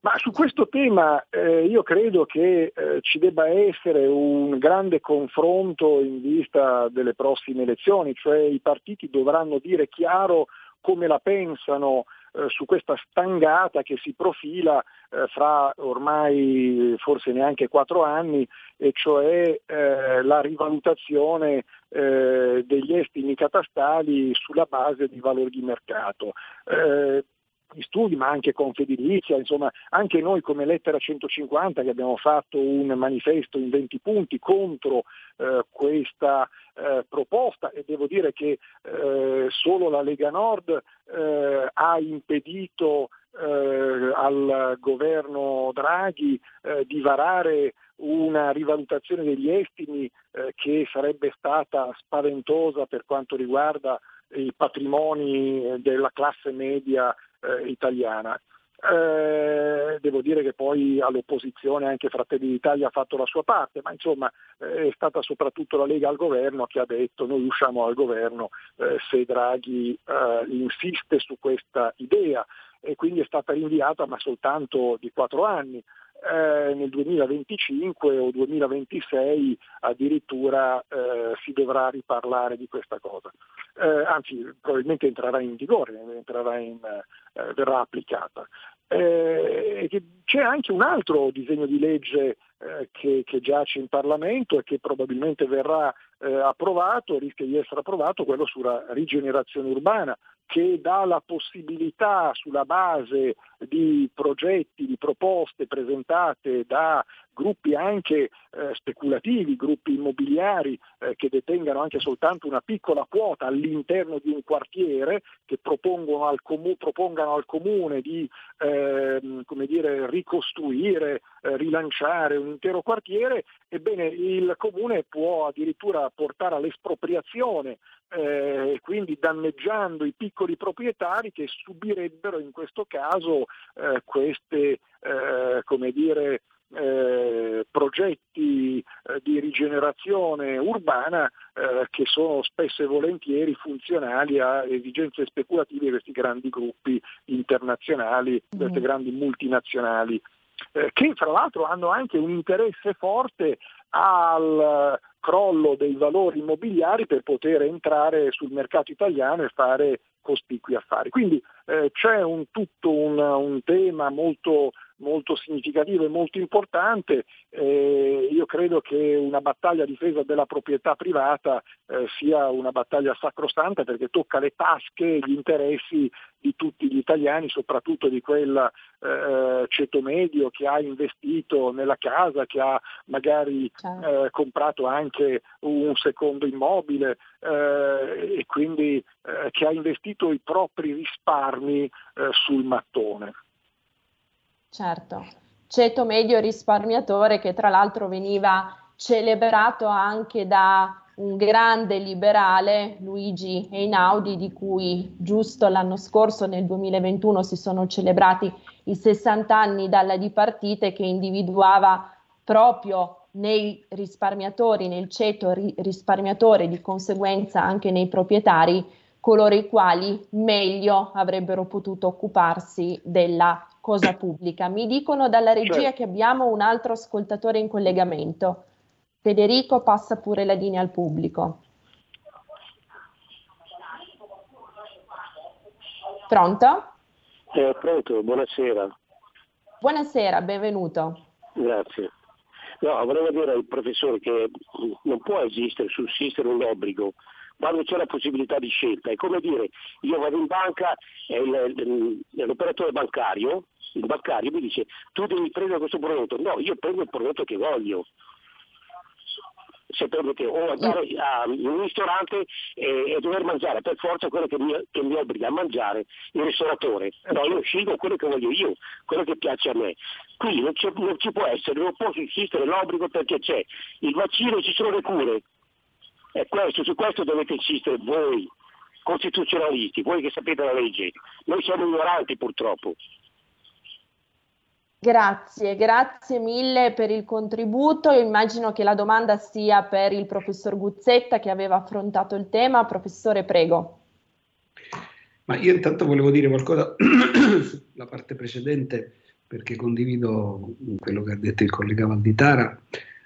Ma su questo tema eh, io credo che eh, ci debba essere un grande confronto in vista delle prossime elezioni, cioè i partiti dovranno dire chiaro come la pensano su questa stangata che si profila eh, fra ormai forse neanche quattro anni, e cioè eh, la rivalutazione eh, degli estimi catastali sulla base di valori di mercato gli studi, ma anche Confedilizia, insomma anche noi come Lettera 150 che abbiamo fatto un manifesto in 20 punti contro eh, questa eh, proposta e devo dire che eh, solo la Lega Nord eh, ha impedito eh, al governo Draghi eh, di varare una rivalutazione degli estimi che sarebbe stata spaventosa per quanto riguarda i patrimoni della classe media eh, italiana. Eh, devo dire che poi all'opposizione anche Fratelli d'Italia ha fatto la sua parte, ma insomma eh, è stata soprattutto la Lega al governo che ha detto noi usciamo al governo eh, se Draghi eh, insiste su questa idea e quindi è stata rinviata ma soltanto di quattro anni eh, nel 2025 o 2026 addirittura eh, si dovrà riparlare di questa cosa. Eh, anzi, probabilmente entrerà in vigore, entrerà in, eh, verrà applicata. Eh, c'è anche un altro disegno di legge eh, che, che, giace in Parlamento e che probabilmente verrà approvato, rischia di essere approvato, quello sulla rigenerazione urbana, che dà la possibilità sulla base di progetti, di proposte presentate da gruppi anche eh, speculativi, gruppi immobiliari eh, che detengano anche soltanto una piccola quota all'interno di un quartiere, che al comu- propongano al comune di eh, dire, ricostruire, eh, rilanciare un intero quartiere, ebbene il comune può addirittura portare all'espropriazione eh, quindi danneggiando i piccoli proprietari che subirebbero in questo caso eh, queste eh, come dire, eh, progetti eh, di rigenerazione urbana eh, che sono spesso e volentieri funzionali a esigenze speculative di questi grandi gruppi internazionali, mm. queste grandi multinazionali, che fra l'altro hanno anche un interesse forte al crollo dei valori immobiliari per poter entrare sul mercato italiano e fare cospicui affari. Quindi eh, c'è un, tutto un, un tema molto molto significativo e molto importante. Eh, io credo che una battaglia a difesa della proprietà privata eh, sia una battaglia sacrosanta perché tocca le tasche e gli interessi di tutti gli italiani, soprattutto di quel eh, ceto medio che ha investito nella casa, che ha magari certo. eh, comprato anche un secondo immobile eh, e quindi eh, che ha investito i propri risparmi eh, sul mattone. Certo, ceto medio risparmiatore che tra l'altro veniva celebrato anche da un grande liberale, Luigi Einaudi, di cui giusto l'anno scorso, nel 2021, si sono celebrati i 60 anni dalla dipartita che individuava proprio nei risparmiatori, nel ceto ri- risparmiatore, di conseguenza anche nei proprietari, coloro i quali meglio avrebbero potuto occuparsi della cosa pubblica. Mi dicono dalla regia certo. che abbiamo un altro ascoltatore in collegamento. Federico passa pure la linea al pubblico. Pronto? Eh, pronto, buonasera. Buonasera, benvenuto. Grazie. No, volevo dire al professore che non può esistere, sussistere un obbligo quando c'è la possibilità di scelta. È come dire, io vado in banca e l'operatore bancario, il bancario mi dice tu devi prendere questo prodotto. No, io prendo il prodotto che voglio sapendo che o andare a un ristorante e, e, dover mangiare per forza quello che mi, che mi, obbliga a mangiare il ristoratore. No, io scelgo quello che voglio io, quello che piace a me. Qui non, non ci può essere, non può esistere l'obbligo perché c'è il vaccino e ci sono le cure. È questo, su questo dovete insistere voi, costituzionalisti, voi che sapete la legge. Noi siamo ignoranti purtroppo. Grazie, grazie mille per il contributo. Io immagino che la domanda sia per il professor Guzzetta che aveva affrontato il tema. Professore, prego. Ma io intanto volevo dire qualcosa sulla parte precedente perché condivido quello che ha detto il collega Valditara.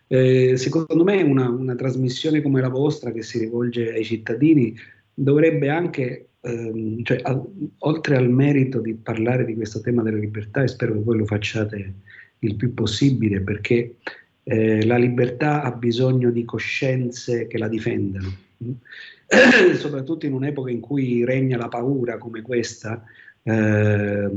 Eh, secondo me una, una, trasmissione come la vostra che si rivolge ai cittadini dovrebbe anche ehm, cioè, al, oltre al merito di parlare di questo tema della libertà, e spero che voi lo facciate il più possibile, perché eh, la libertà ha bisogno di coscienze che la difendano. Soprattutto in un'epoca in cui regna la paura come questa, eh,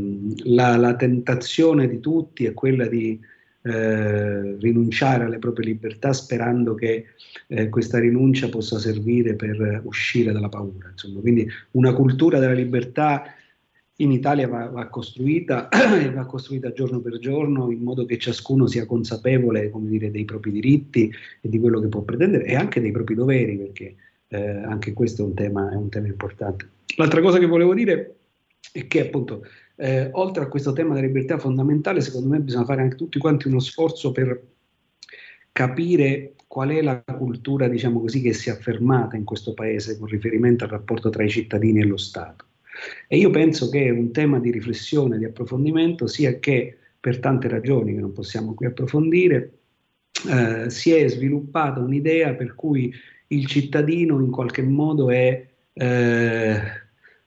la, la, tentazione di tutti è quella di eh, rinunciare alle proprie libertà sperando che eh, questa rinuncia possa servire per uscire dalla paura. Insomma. Quindi una cultura della libertà in Italia va, va costruita e va costruita giorno per giorno in modo che ciascuno sia consapevole dire, dei propri diritti e di quello che può pretendere e anche dei propri doveri, perché eh, anche questo è un, tema, è un tema importante. L'altra cosa che volevo dire è che appunto eh, oltre a questo tema della libertà fondamentale, secondo me bisogna fare anche tutti quanti uno sforzo per capire qual è la cultura, diciamo così, che si è affermata in questo paese con riferimento al rapporto tra i cittadini e lo Stato. E io penso che un tema di riflessione, di approfondimento, sia che per tante ragioni che non possiamo qui approfondire, eh, si è sviluppata un'idea per cui il cittadino in qualche modo è, eh,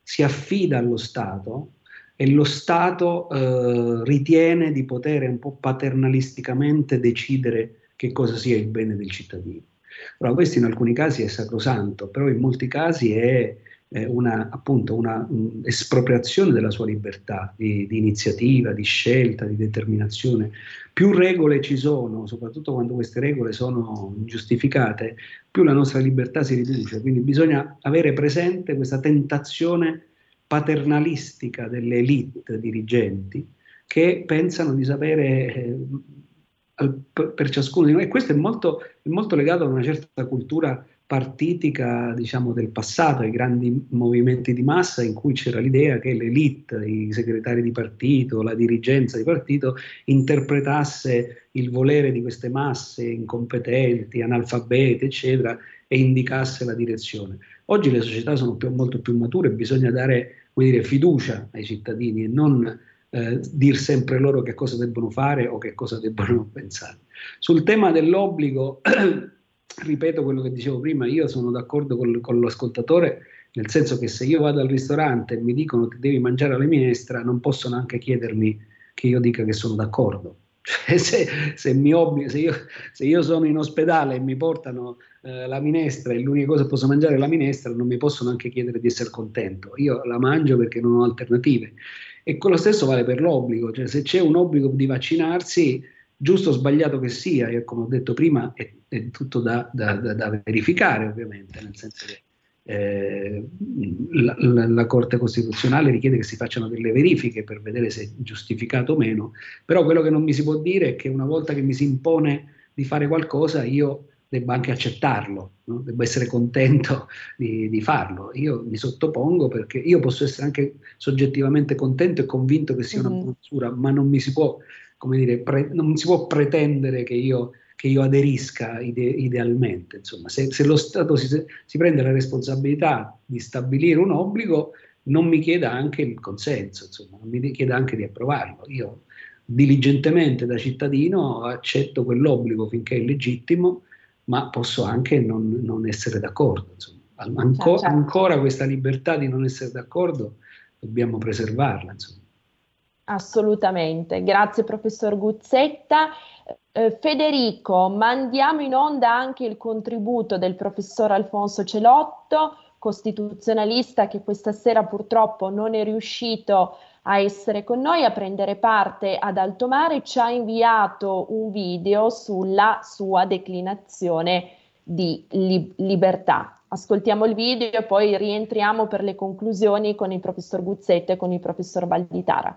si affida allo Stato e lo Stato eh, ritiene di poter un po' paternalisticamente decidere che cosa sia il bene del cittadino. Allora, questo in alcuni casi è sacrosanto, però in molti casi è, è una, appunto una um, espropriazione della sua libertà di, di, iniziativa, di scelta, di determinazione. Più regole ci sono, soprattutto quando queste regole sono giustificate, più la nostra libertà si riduce. Quindi bisogna avere presente questa tentazione paternalistica delle elite dirigenti che pensano di sapere eh, per ciascuno di noi e questo è molto, molto legato a una certa cultura partitica diciamo, del passato, ai grandi movimenti di massa in cui c'era l'idea che l'elite, i segretari di partito, la dirigenza di partito interpretasse il volere di queste masse incompetenti, analfabete, eccetera, e indicasse la direzione. Oggi le società sono più, molto più mature, bisogna dare dire, fiducia ai cittadini e non eh, dir sempre loro che cosa debbono fare o che cosa debbono pensare. Sul tema dell'obbligo, ripeto quello che dicevo prima, io sono d'accordo con, con l'ascoltatore, nel senso che se io vado al ristorante e mi dicono che devi mangiare la minestra, non possono anche chiedermi che io dica che sono d'accordo. Cioè, se, se, obblig- se, io, se, io, sono in ospedale e mi portano eh, la minestra e l'unica cosa che posso mangiare è la minestra, non mi possono anche chiedere di essere contento. Io la mangio perché non ho alternative. E quello stesso vale per l'obbligo, cioè se c'è un obbligo di vaccinarsi, giusto o sbagliato che sia, e come ho detto prima, è, è tutto da, da, da, verificare ovviamente, nel senso che eh, la, la, la, Corte Costituzionale richiede che si facciano delle verifiche per vedere se è giustificato o meno, però quello che non mi si può dire è che una volta che mi si impone di fare qualcosa io debba anche accettarlo, no? debba essere contento di, di, farlo. Io mi sottopongo perché io posso essere anche soggettivamente contento e convinto che sia mm-hmm. una misura, ma non mi si può, come dire, pre- non si può pretendere che io, che io aderisca ide- idealmente. Insomma, se, se lo Stato si, si, prende la responsabilità di stabilire un obbligo, non mi chieda anche il consenso, insomma, non mi chieda anche di approvarlo. Io diligentemente da cittadino accetto quell'obbligo finché è legittimo ma posso anche non, non essere d'accordo. Anco, certo. Ancora questa libertà di non essere d'accordo dobbiamo preservarla. Insomma. Assolutamente, grazie professor Guzzetta. Eh, Federico, mandiamo in onda anche il contributo del professor Alfonso Celotto, costituzionalista che questa sera purtroppo non è riuscito a essere con noi, a prendere parte ad alto mare, ci ha inviato un video sulla sua declinazione di li- libertà. Ascoltiamo il video e poi rientriamo per le conclusioni con il professor Guzzetta e con il professor Valditara.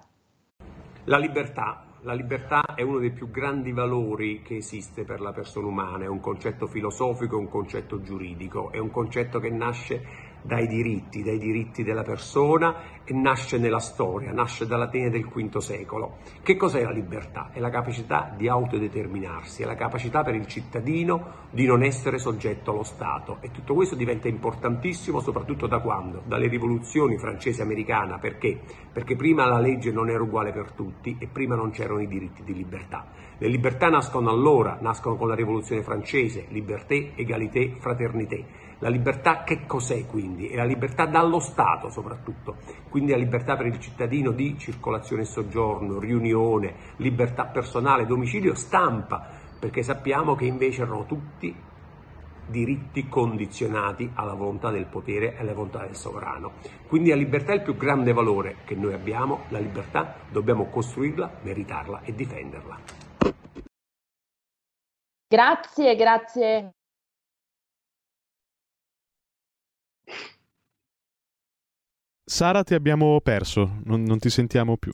La libertà. La libertà è uno dei più grandi valori che esiste per la persona umana, è un concetto filosofico, un concetto giuridico, è un concetto che nasce dai diritti, dai diritti della persona e nasce nella storia, nasce dalla fine del V secolo. Che cos'è la libertà? È la capacità di autodeterminarsi, è la capacità per il cittadino di non essere soggetto allo Stato e tutto questo diventa importantissimo soprattutto da quando? Dalle rivoluzioni francese e americana, perché? Perché prima la legge non era uguale per tutti e prima non c'erano i diritti di libertà. Le libertà nascono allora, nascono con la rivoluzione francese, liberté, égalité, fraternité la libertà che cos'è quindi? È la libertà dallo Stato soprattutto, quindi la libertà per il cittadino di circolazione e soggiorno, riunione, libertà personale, domicilio, stampa, perché sappiamo che invece erano tutti diritti condizionati alla volontà del potere e alla volontà del sovrano. Quindi la libertà è il più grande valore che noi abbiamo, la libertà dobbiamo costruirla, meritarla e difenderla. Grazie, grazie Sara, ti abbiamo perso, non, non ti sentiamo più.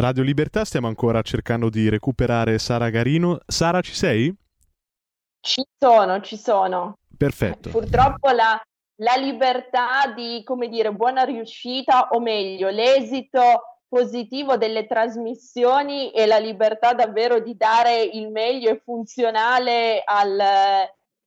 Radio Libertà stiamo ancora cercando di recuperare Sara Garino. Sara, ci sei? Ci sono, ci sono. Perfetto. Purtroppo la, la libertà di, come dire, buona riuscita, o meglio, l'esito positivo delle trasmissioni e la libertà davvero di dare il meglio e funzionale al,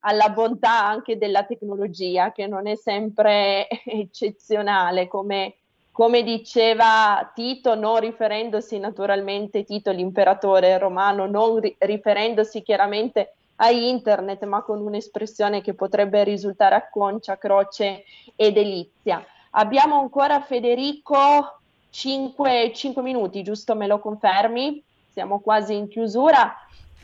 alla bontà anche della tecnologia, che non è sempre eccezionale come come diceva Tito, non riferendosi naturalmente Tito l'imperatore romano, non ri- riferendosi chiaramente a internet, ma con un'espressione che potrebbe risultare acconcia, croce e delizia. Abbiamo ancora Federico 5, 5 minuti, giusto me lo confermi? Siamo quasi in chiusura.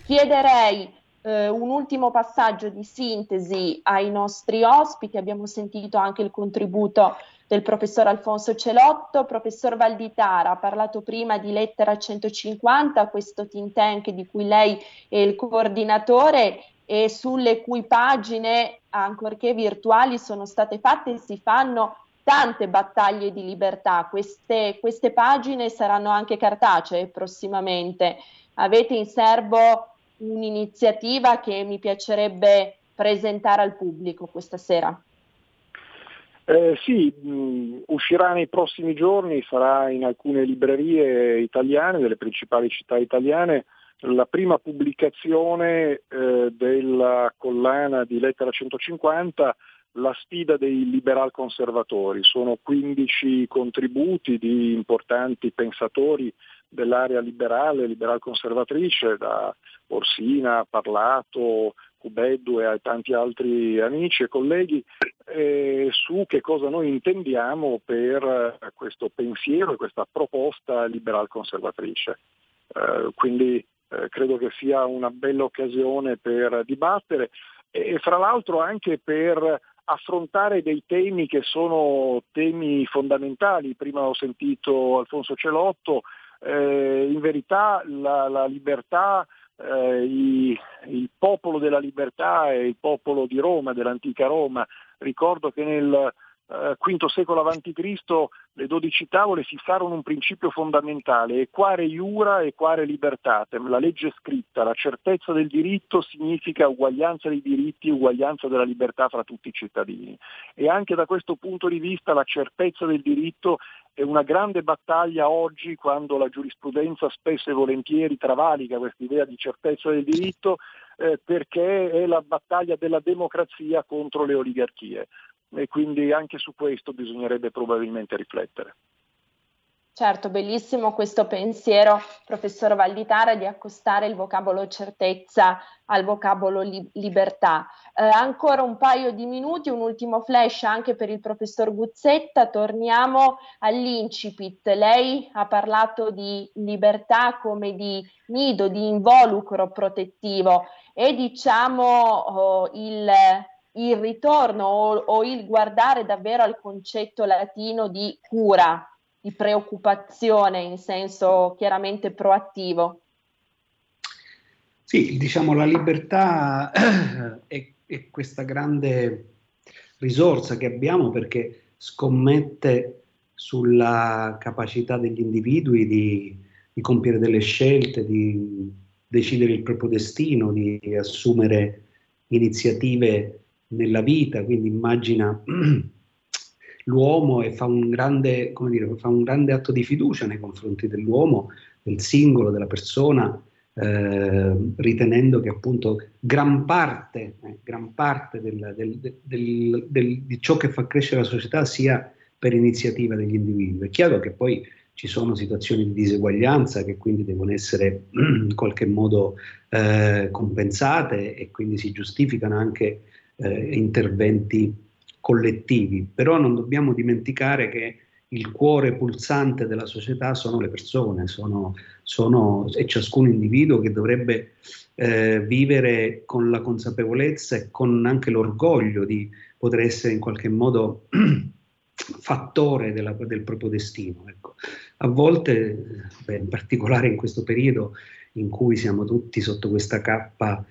Chiederei eh, un ultimo passaggio di sintesi ai nostri ospiti, abbiamo sentito anche il contributo del professor Alfonso Celotto. Professor Valditara ha parlato prima di Lettera 150, questo think tank di cui lei è il coordinatore e sulle cui pagine, ancorché virtuali, sono state fatte e si fanno tante battaglie di libertà. Queste, queste pagine saranno anche cartacee prossimamente. Avete in serbo un'iniziativa che mi piacerebbe presentare al pubblico questa sera. Eh, sì, mh, uscirà nei prossimi giorni, sarà in alcune librerie italiane, delle principali città italiane, la prima pubblicazione eh, della collana di Lettera 150, La sfida dei liberal conservatori. Sono 15 contributi di importanti pensatori dell'area liberale, liberal conservatrice, da Orsina, Parlato, Cubeddu e tanti altri amici e colleghi eh, su che cosa noi intendiamo per questo pensiero e questa proposta liberal conservatrice. Eh, quindi eh, credo che sia una bella occasione per dibattere e, e fra l'altro anche per affrontare dei temi che sono temi fondamentali. Prima ho sentito Alfonso Celotto, eh, in verità la, la libertà eh, i, il popolo della libertà e il popolo di Roma, dell'antica Roma. Ricordo che nel eh, V secolo a.C. le dodici tavole fissarono un principio fondamentale, equare iura, equare libertatem, la legge scritta, la certezza del diritto significa uguaglianza dei diritti, uguaglianza della libertà fra tutti i cittadini. E anche da questo punto di vista la certezza del diritto è una grande battaglia oggi quando la giurisprudenza spesso e volentieri travalica questa idea di certezza del diritto eh, perché è la battaglia della democrazia contro le oligarchie e quindi anche su questo bisognerebbe probabilmente riflettere. Certo, bellissimo questo pensiero, professor Valditara, di accostare il vocabolo certezza al vocabolo li- libertà. Eh, ancora un paio di minuti, un ultimo flash anche per il professor Guzzetta. Torniamo all'incipit. Lei ha parlato di libertà come di nido, di involucro protettivo e diciamo oh, il il ritorno o, o, il guardare davvero al concetto latino di cura, di preoccupazione in senso chiaramente proattivo? Sì, diciamo la libertà è, è questa grande risorsa che abbiamo perché scommette sulla capacità degli individui di, di, compiere delle scelte, di decidere il proprio destino, di assumere iniziative nella vita, quindi immagina l'uomo e fa un, grande, dire, fa un grande atto di fiducia nei confronti dell'uomo, del singolo, della persona, eh, ritenendo che appunto gran parte, eh, gran parte del, del, del, di ciò che fa crescere la società sia per iniziativa degli individui. È chiaro che poi ci sono situazioni di diseguaglianza che quindi devono essere in qualche modo eh, compensate e quindi si giustificano anche eh, interventi collettivi, però non dobbiamo dimenticare che il cuore pulsante della società sono le persone, sono, sono, è ciascun individuo che dovrebbe eh, vivere con la consapevolezza e con anche l'orgoglio di poter essere in qualche modo fattore della, del proprio destino. Ecco. A volte, beh, in particolare in questo periodo in cui siamo tutti sotto questa cappa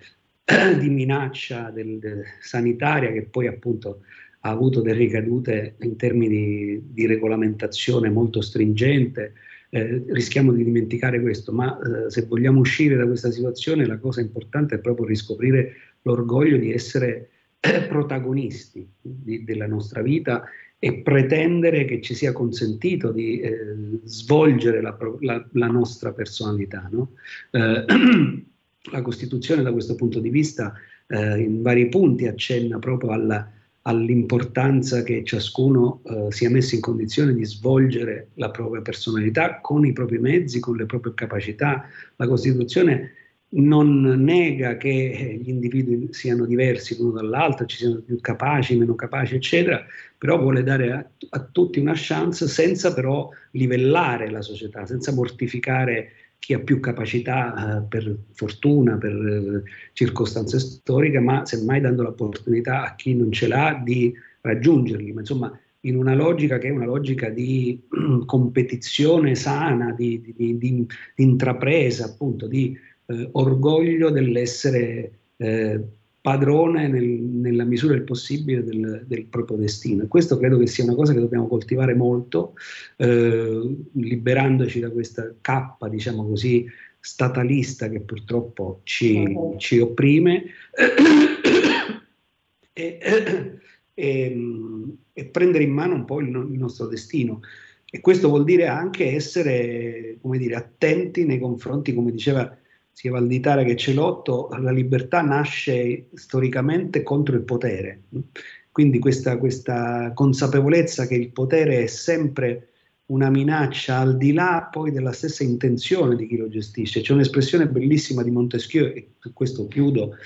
di minaccia del, del, sanitaria che poi appunto ha avuto delle ricadute in termini di, regolamentazione molto stringente. Eh, rischiamo di dimenticare questo, ma eh, se vogliamo uscire da questa situazione la cosa importante è proprio riscoprire l'orgoglio di essere eh, protagonisti di, della nostra vita e pretendere che ci sia consentito di eh, svolgere la, la, la, nostra personalità. No? Eh, la Costituzione da questo punto di vista eh, in vari punti accenna proprio alla, all'importanza che ciascuno eh, sia messo in condizione di svolgere la propria personalità con i propri mezzi, con le proprie capacità. La Costituzione non nega che gli individui siano diversi l'uno dall'altro, ci siano più capaci, meno capaci, eccetera, però vuole dare a, a tutti una chance senza però livellare la società, senza mortificare chi ha più capacità eh, per fortuna, per eh, circostanze storiche, ma semmai dando l'opportunità a chi non ce l'ha di raggiungerli. Ma insomma, in una logica che è una logica di competizione sana, di, di, di, di intrapresa, appunto, di eh, orgoglio dell'essere eh, padrone nel, nella misura del possibile del, del, proprio destino. E questo credo che sia una cosa che dobbiamo coltivare molto, eh, liberandoci da questa cappa, diciamo così, statalista che purtroppo ci, ci opprime e, e, e, prendere in mano un po' il, il nostro destino. E questo vuol dire anche essere, come dire, attenti nei confronti, come diceva sia Valditara che Celotto, la libertà nasce storicamente contro il potere. Quindi questa, questa consapevolezza che il potere è sempre una minaccia al di là poi della stessa intenzione di chi lo gestisce. C'è un'espressione bellissima di Montesquieu, e su questo chiudo,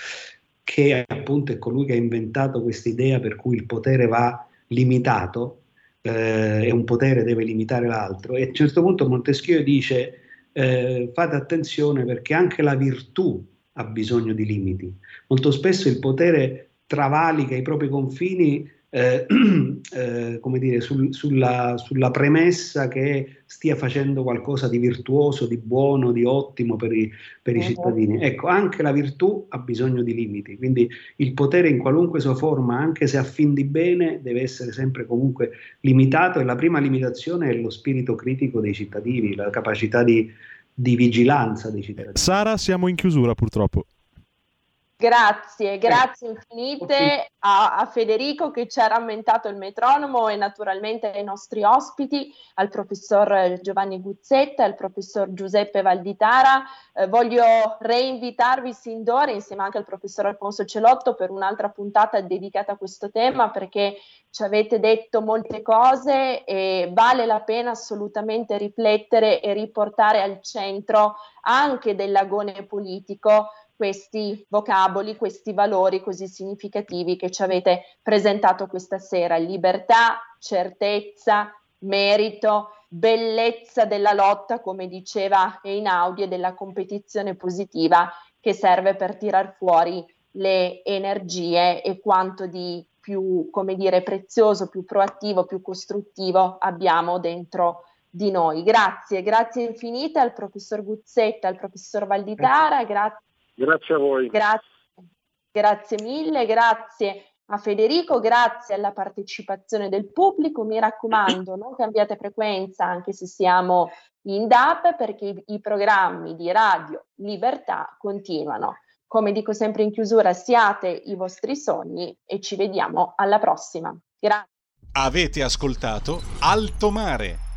che appunto è colui che ha inventato questa idea per cui il potere va limitato eh, e un potere deve limitare l'altro. E a un certo punto Montesquieu dice eh, fate attenzione perché anche la virtù ha bisogno di limiti. Molto spesso il potere travalica i propri confini eh, eh, come dire, sul, sulla, sulla, premessa che stia facendo qualcosa di virtuoso, di buono, di ottimo per i, per i uh-huh. cittadini. Ecco, anche la virtù ha bisogno di limiti, quindi il potere in qualunque sua forma, anche se a fin di bene, deve essere sempre comunque limitato e la prima limitazione è lo spirito critico dei cittadini, la capacità di, di vigilanza dei cittadini. Sara, siamo in chiusura purtroppo. Grazie, grazie infinite a, a, Federico che ci ha rammentato il metronomo e naturalmente ai nostri ospiti, al professor Giovanni Guzzetta, al professor Giuseppe Valditara. Eh, voglio reinvitarvi sin d'ora insieme anche al professor Alfonso Celotto per un'altra puntata dedicata a questo tema perché ci avete detto molte cose e vale la pena assolutamente riflettere e riportare al centro anche dell'agone politico questi vocaboli, questi valori così significativi che ci avete presentato questa sera. Libertà, certezza, merito, bellezza della lotta, come diceva Einaudi, e della competizione positiva che serve per tirar fuori le energie e quanto di più, come dire, prezioso, più proattivo, più costruttivo abbiamo dentro di noi. Grazie, grazie infinite al professor Guzzetta, al professor Valditara, grazie Grazie a voi. Grazie, grazie mille, grazie a Federico, grazie alla partecipazione del pubblico. Mi raccomando, non cambiate frequenza anche se siamo in DAP perché i, i programmi di Radio Libertà continuano. Come dico sempre in chiusura, siate i vostri sogni e ci vediamo alla prossima. Grazie. Avete ascoltato Alto Mare